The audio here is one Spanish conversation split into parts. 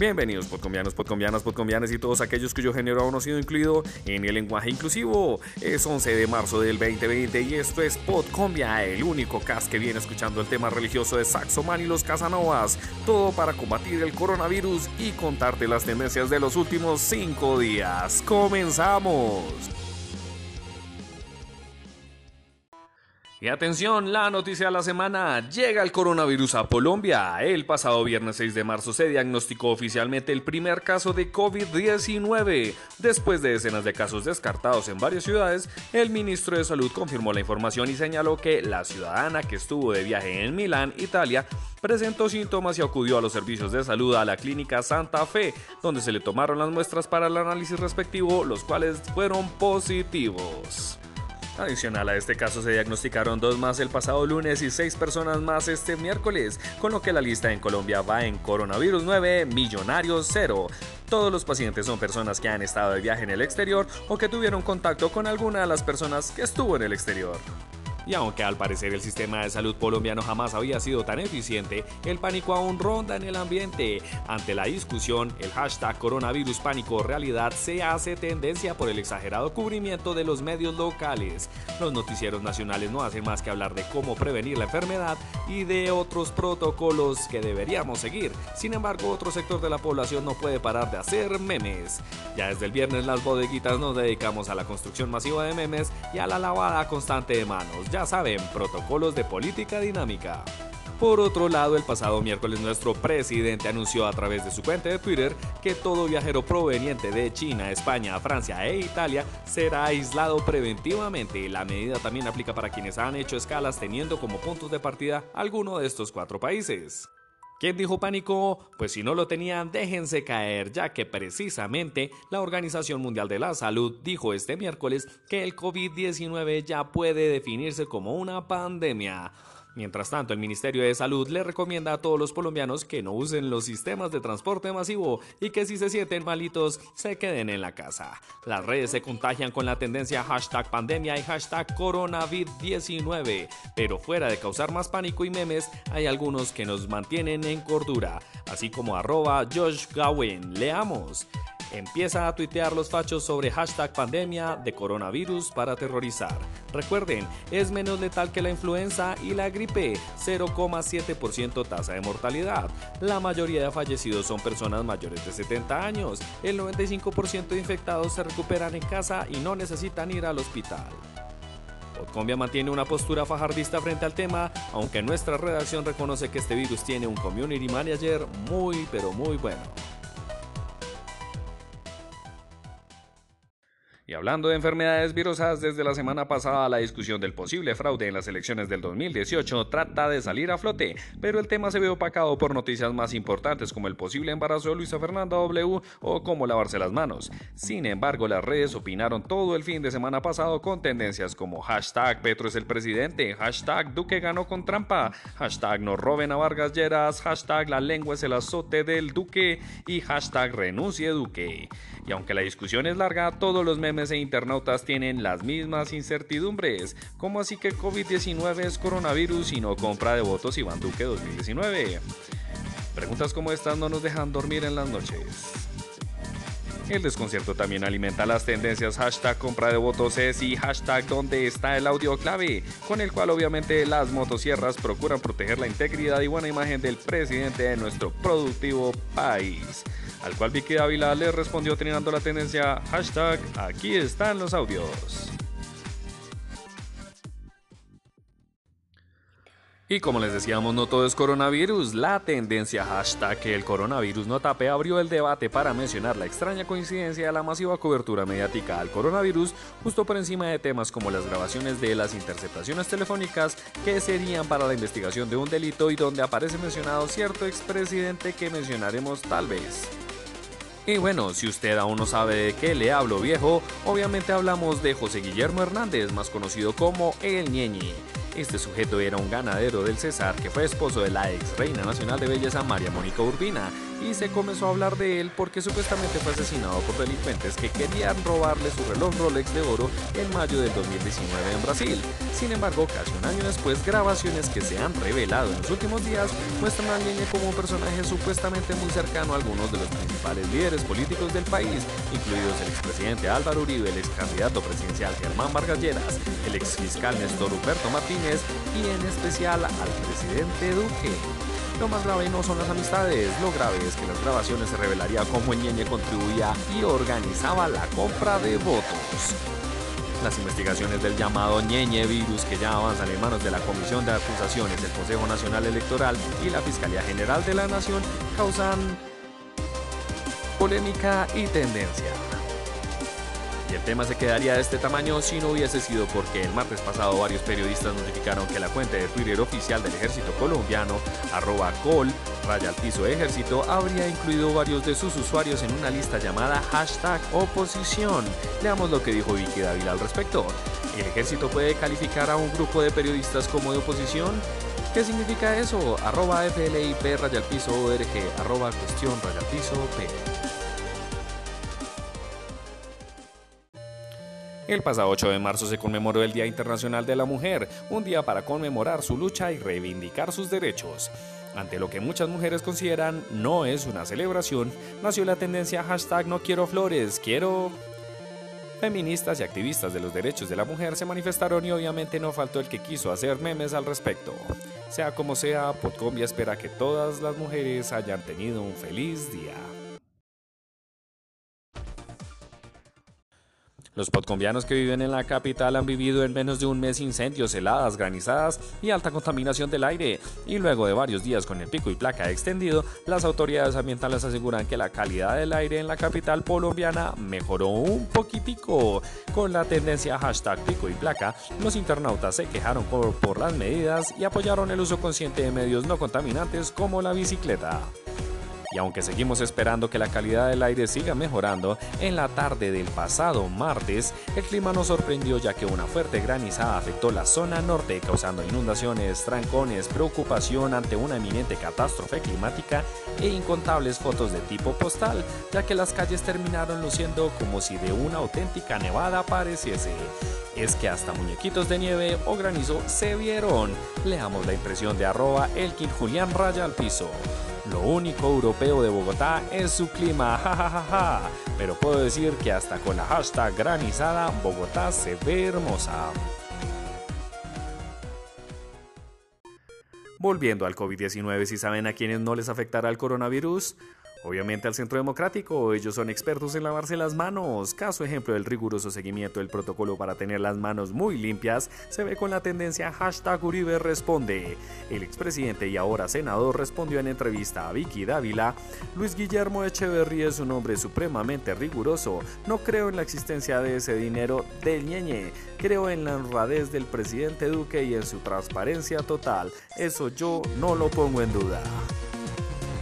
Bienvenidos podcolombianos, podcolombianas, podcolombianes y todos aquellos cuyo género aún no ha sido incluido en el lenguaje inclusivo. Es 11 de marzo del 2020 y esto es Podcombia, el único cast que viene escuchando el tema religioso de Saxoman y los Casanovas. Todo para combatir el coronavirus y contarte las tendencias de los últimos 5 días. ¡Comenzamos! Y atención, la noticia de la semana. Llega el coronavirus a Colombia. El pasado viernes 6 de marzo se diagnosticó oficialmente el primer caso de COVID-19. Después de decenas de casos descartados en varias ciudades, el ministro de Salud confirmó la información y señaló que la ciudadana que estuvo de viaje en Milán, Italia, presentó síntomas y acudió a los servicios de salud a la clínica Santa Fe, donde se le tomaron las muestras para el análisis respectivo, los cuales fueron positivos. Adicional a este caso se diagnosticaron dos más el pasado lunes y seis personas más este miércoles, con lo que la lista en Colombia va en coronavirus 9, millonarios 0. Todos los pacientes son personas que han estado de viaje en el exterior o que tuvieron contacto con alguna de las personas que estuvo en el exterior. Y aunque al parecer el sistema de salud colombiano jamás había sido tan eficiente, el pánico aún ronda en el ambiente. Ante la discusión, el hashtag coronavirus pánico realidad se hace tendencia por el exagerado cubrimiento de los medios locales. Los noticieros nacionales no hacen más que hablar de cómo prevenir la enfermedad y de otros protocolos que deberíamos seguir. Sin embargo, otro sector de la población no puede parar de hacer memes. Ya desde el viernes las bodeguitas nos dedicamos a la construcción masiva de memes y a la lavada constante de manos saben, protocolos de política dinámica. Por otro lado, el pasado miércoles nuestro presidente anunció a través de su cuenta de Twitter que todo viajero proveniente de China, España, Francia e Italia será aislado preventivamente. La medida también aplica para quienes han hecho escalas teniendo como puntos de partida alguno de estos cuatro países. ¿Quién dijo pánico? Pues si no lo tenían, déjense caer, ya que precisamente la Organización Mundial de la Salud dijo este miércoles que el COVID-19 ya puede definirse como una pandemia. Mientras tanto, el Ministerio de Salud le recomienda a todos los colombianos que no usen los sistemas de transporte masivo y que si se sienten malitos, se queden en la casa. Las redes se contagian con la tendencia hashtag pandemia y hashtag coronavirus19, pero fuera de causar más pánico y memes, hay algunos que nos mantienen en cordura, así como arroba Josh Gawen. Leamos. Empieza a tuitear los fachos sobre hashtag pandemia de coronavirus para aterrorizar. Recuerden, es menos letal que la influenza y la gripe, 0,7% tasa de mortalidad. La mayoría de fallecidos son personas mayores de 70 años. El 95% de infectados se recuperan en casa y no necesitan ir al hospital. Podcombia mantiene una postura fajardista frente al tema, aunque nuestra redacción reconoce que este virus tiene un community manager muy pero muy bueno. Y hablando de enfermedades virusas, desde la semana pasada la discusión del posible fraude en las elecciones del 2018 trata de salir a flote, pero el tema se ve opacado por noticias más importantes como el posible embarazo de Luisa Fernanda W o cómo lavarse las manos. Sin embargo, las redes opinaron todo el fin de semana pasado con tendencias como hashtag Petro es el presidente, hashtag Duque ganó con trampa, hashtag no roben a Vargas Lleras, hashtag la lengua es el azote del Duque y hashtag renuncie Duque. Y aunque la discusión es larga, todos los memes e internautas tienen las mismas incertidumbres. ¿Cómo así que COVID-19 es coronavirus y no compra de votos Iván Duque 2019? Preguntas como estas no nos dejan dormir en las noches. El desconcierto también alimenta las tendencias hashtag compra de votos es y hashtag donde está el audio clave, con el cual obviamente las motosierras procuran proteger la integridad y buena imagen del presidente de nuestro productivo país al cual Vicky Ávila le respondió teniendo la tendencia hashtag aquí están los audios. Y como les decíamos, no todo es coronavirus. La tendencia hashtag que el coronavirus no tape abrió el debate para mencionar la extraña coincidencia de la masiva cobertura mediática al coronavirus justo por encima de temas como las grabaciones de las interceptaciones telefónicas que serían para la investigación de un delito y donde aparece mencionado cierto expresidente que mencionaremos tal vez. Y bueno, si usted aún no sabe de qué le hablo viejo, obviamente hablamos de José Guillermo Hernández, más conocido como El Ñeñi. Este sujeto era un ganadero del César que fue esposo de la ex reina nacional de belleza María Mónica Urbina, y se comenzó a hablar de él porque supuestamente fue asesinado por delincuentes que querían robarle su reloj Rolex de oro en mayo del 2019 en Brasil. Sin embargo, casi un año después, grabaciones que se han revelado en los últimos días muestran a Ñeñe como un personaje supuestamente muy cercano a algunos de los principales líderes políticos del país, incluidos el expresidente Álvaro Uribe, el ex candidato presidencial Germán Vargas Lleras, el ex fiscal Néstor Huberto Martínez y en especial al presidente Duque. Lo más grave no son las amistades, lo grave es que las grabaciones se revelaría cómo Ñeñe contribuía y organizaba la compra de votos. Las investigaciones del llamado Ñeñe virus que ya avanzan en manos de la Comisión de Acusaciones, el Consejo Nacional Electoral y la Fiscalía General de la Nación causan polémica y tendencia. Y el tema se quedaría de este tamaño si no hubiese sido porque el martes pasado varios periodistas notificaron que la cuenta de Twitter oficial del ejército colombiano, arroba col, raya al piso ejército, habría incluido varios de sus usuarios en una lista llamada hashtag oposición. Leamos lo que dijo Vicky Dávila al respecto. ¿El ejército puede calificar a un grupo de periodistas como de oposición? ¿Qué significa eso? Arroba FLIP raya al piso org, arroba cuestión raya al piso P. El pasado 8 de marzo se conmemoró el Día Internacional de la Mujer, un día para conmemorar su lucha y reivindicar sus derechos. Ante lo que muchas mujeres consideran no es una celebración, nació la tendencia hashtag no quiero flores, quiero... Feministas y activistas de los derechos de la mujer se manifestaron y obviamente no faltó el que quiso hacer memes al respecto. Sea como sea, Podcombia espera que todas las mujeres hayan tenido un feliz día. Los podcombianos que viven en la capital han vivido en menos de un mes incendios, heladas, granizadas y alta contaminación del aire. Y luego de varios días con el pico y placa extendido, las autoridades ambientales aseguran que la calidad del aire en la capital colombiana mejoró un poquitico. Con la tendencia hashtag pico y placa, los internautas se quejaron por las medidas y apoyaron el uso consciente de medios no contaminantes como la bicicleta. Y aunque seguimos esperando que la calidad del aire siga mejorando, en la tarde del pasado martes el clima nos sorprendió ya que una fuerte granizada afectó la zona norte causando inundaciones, trancones, preocupación ante una eminente catástrofe climática e incontables fotos de tipo postal, ya que las calles terminaron luciendo como si de una auténtica nevada pareciese. Es que hasta muñequitos de nieve o granizo se vieron. Leamos la impresión de arroba Elkin Julián Raya al piso. Lo único europeo de Bogotá es su clima, jajajaja. Pero puedo decir que hasta con la hashtag granizada, Bogotá se ve hermosa. Volviendo al COVID-19, si saben a quienes no les afectará el coronavirus, Obviamente al Centro Democrático, ellos son expertos en lavarse las manos. Caso ejemplo del riguroso seguimiento del protocolo para tener las manos muy limpias, se ve con la tendencia hashtag Uribe responde. El expresidente y ahora senador respondió en entrevista a Vicky Dávila, Luis Guillermo Echeverry es un hombre supremamente riguroso. No creo en la existencia de ese dinero del ñeñe. Creo en la honradez del presidente Duque y en su transparencia total. Eso yo no lo pongo en duda.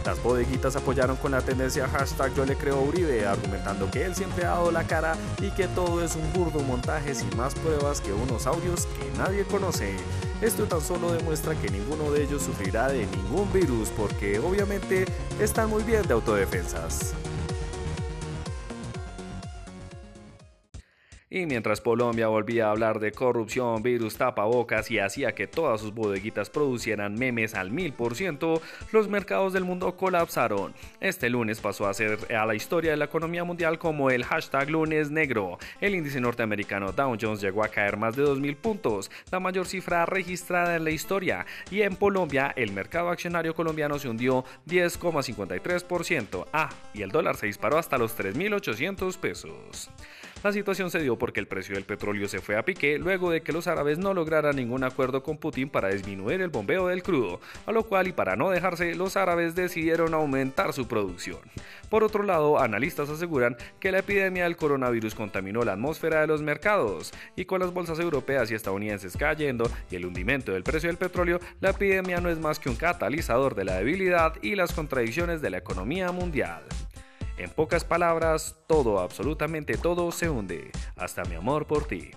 Las bodeguitas apoyaron con la tendencia hashtag yo le creo Uribe, argumentando que él siempre ha dado la cara y que todo es un burdo montaje sin más pruebas que unos audios que nadie conoce. Esto tan solo demuestra que ninguno de ellos sufrirá de ningún virus porque obviamente están muy bien de autodefensas. Y mientras Colombia volvía a hablar de corrupción, virus, tapabocas y hacía que todas sus bodeguitas producieran memes al mil por ciento, los mercados del mundo colapsaron. Este lunes pasó a ser a la historia de la economía mundial como el hashtag lunes negro. El índice norteamericano Dow Jones llegó a caer más de 2.000 puntos, la mayor cifra registrada en la historia. Y en Colombia, el mercado accionario colombiano se hundió 10,53%. Ah, y el dólar se disparó hasta los 3.800 pesos. La situación se dio porque el precio del petróleo se fue a pique luego de que los árabes no lograran ningún acuerdo con Putin para disminuir el bombeo del crudo, a lo cual y para no dejarse, los árabes decidieron aumentar su producción. Por otro lado, analistas aseguran que la epidemia del coronavirus contaminó la atmósfera de los mercados, y con las bolsas europeas y estadounidenses cayendo y el hundimiento del precio del petróleo, la epidemia no es más que un catalizador de la debilidad y las contradicciones de la economía mundial. En pocas palabras, todo, absolutamente todo se hunde, hasta mi amor por ti.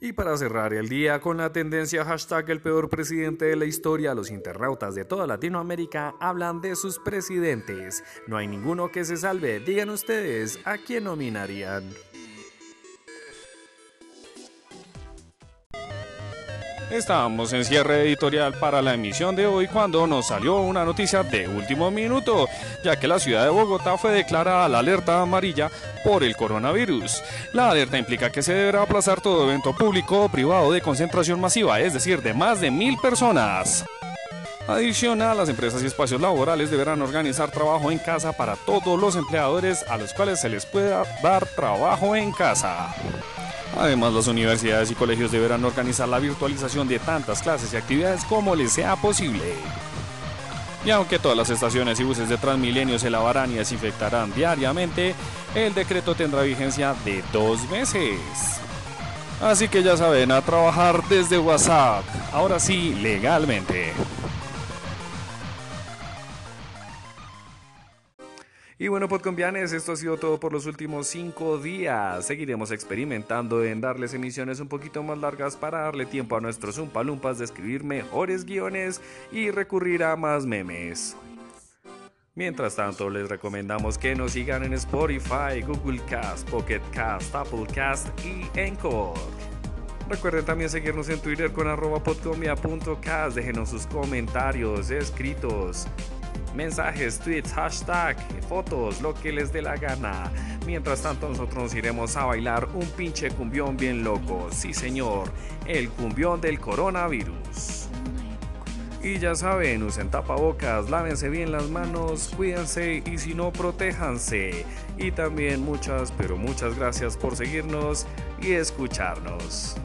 Y para cerrar el día con la tendencia hashtag el peor presidente de la historia, los internautas de toda Latinoamérica hablan de sus presidentes. No hay ninguno que se salve. Digan ustedes, ¿a quién nominarían? Estábamos en cierre editorial para la emisión de hoy cuando nos salió una noticia de último minuto, ya que la ciudad de Bogotá fue declarada la alerta amarilla por el coronavirus. La alerta implica que se deberá aplazar todo evento público o privado de concentración masiva, es decir, de más de mil personas. Adicional, las empresas y espacios laborales deberán organizar trabajo en casa para todos los empleadores a los cuales se les pueda dar trabajo en casa. Además, las universidades y colegios deberán organizar la virtualización de tantas clases y actividades como les sea posible. Y aunque todas las estaciones y buses de Transmilenio se lavarán y desinfectarán diariamente, el decreto tendrá vigencia de dos meses. Así que ya saben, a trabajar desde WhatsApp, ahora sí, legalmente. Bueno, podcombianes, esto ha sido todo por los últimos cinco días. Seguiremos experimentando en darles emisiones un poquito más largas para darle tiempo a nuestros Umpalumpas de escribir mejores guiones y recurrir a más memes. Mientras tanto, les recomendamos que nos sigan en Spotify, Google Cast, Pocket Cast, Apple Cast y Encore. Recuerden también seguirnos en Twitter con arroba podcombia.cast. Déjenos sus comentarios, escritos, mensajes, tweets, hashtag, fotos, lo que les dé la gana. Mientras tanto nosotros nos iremos a bailar un pinche cumbión bien loco. Sí señor, el cumbión del coronavirus. Y ya saben, usen tapabocas, lávense bien las manos, cuídense y si no, protéjanse. Y también muchas, pero muchas gracias por seguirnos y escucharnos.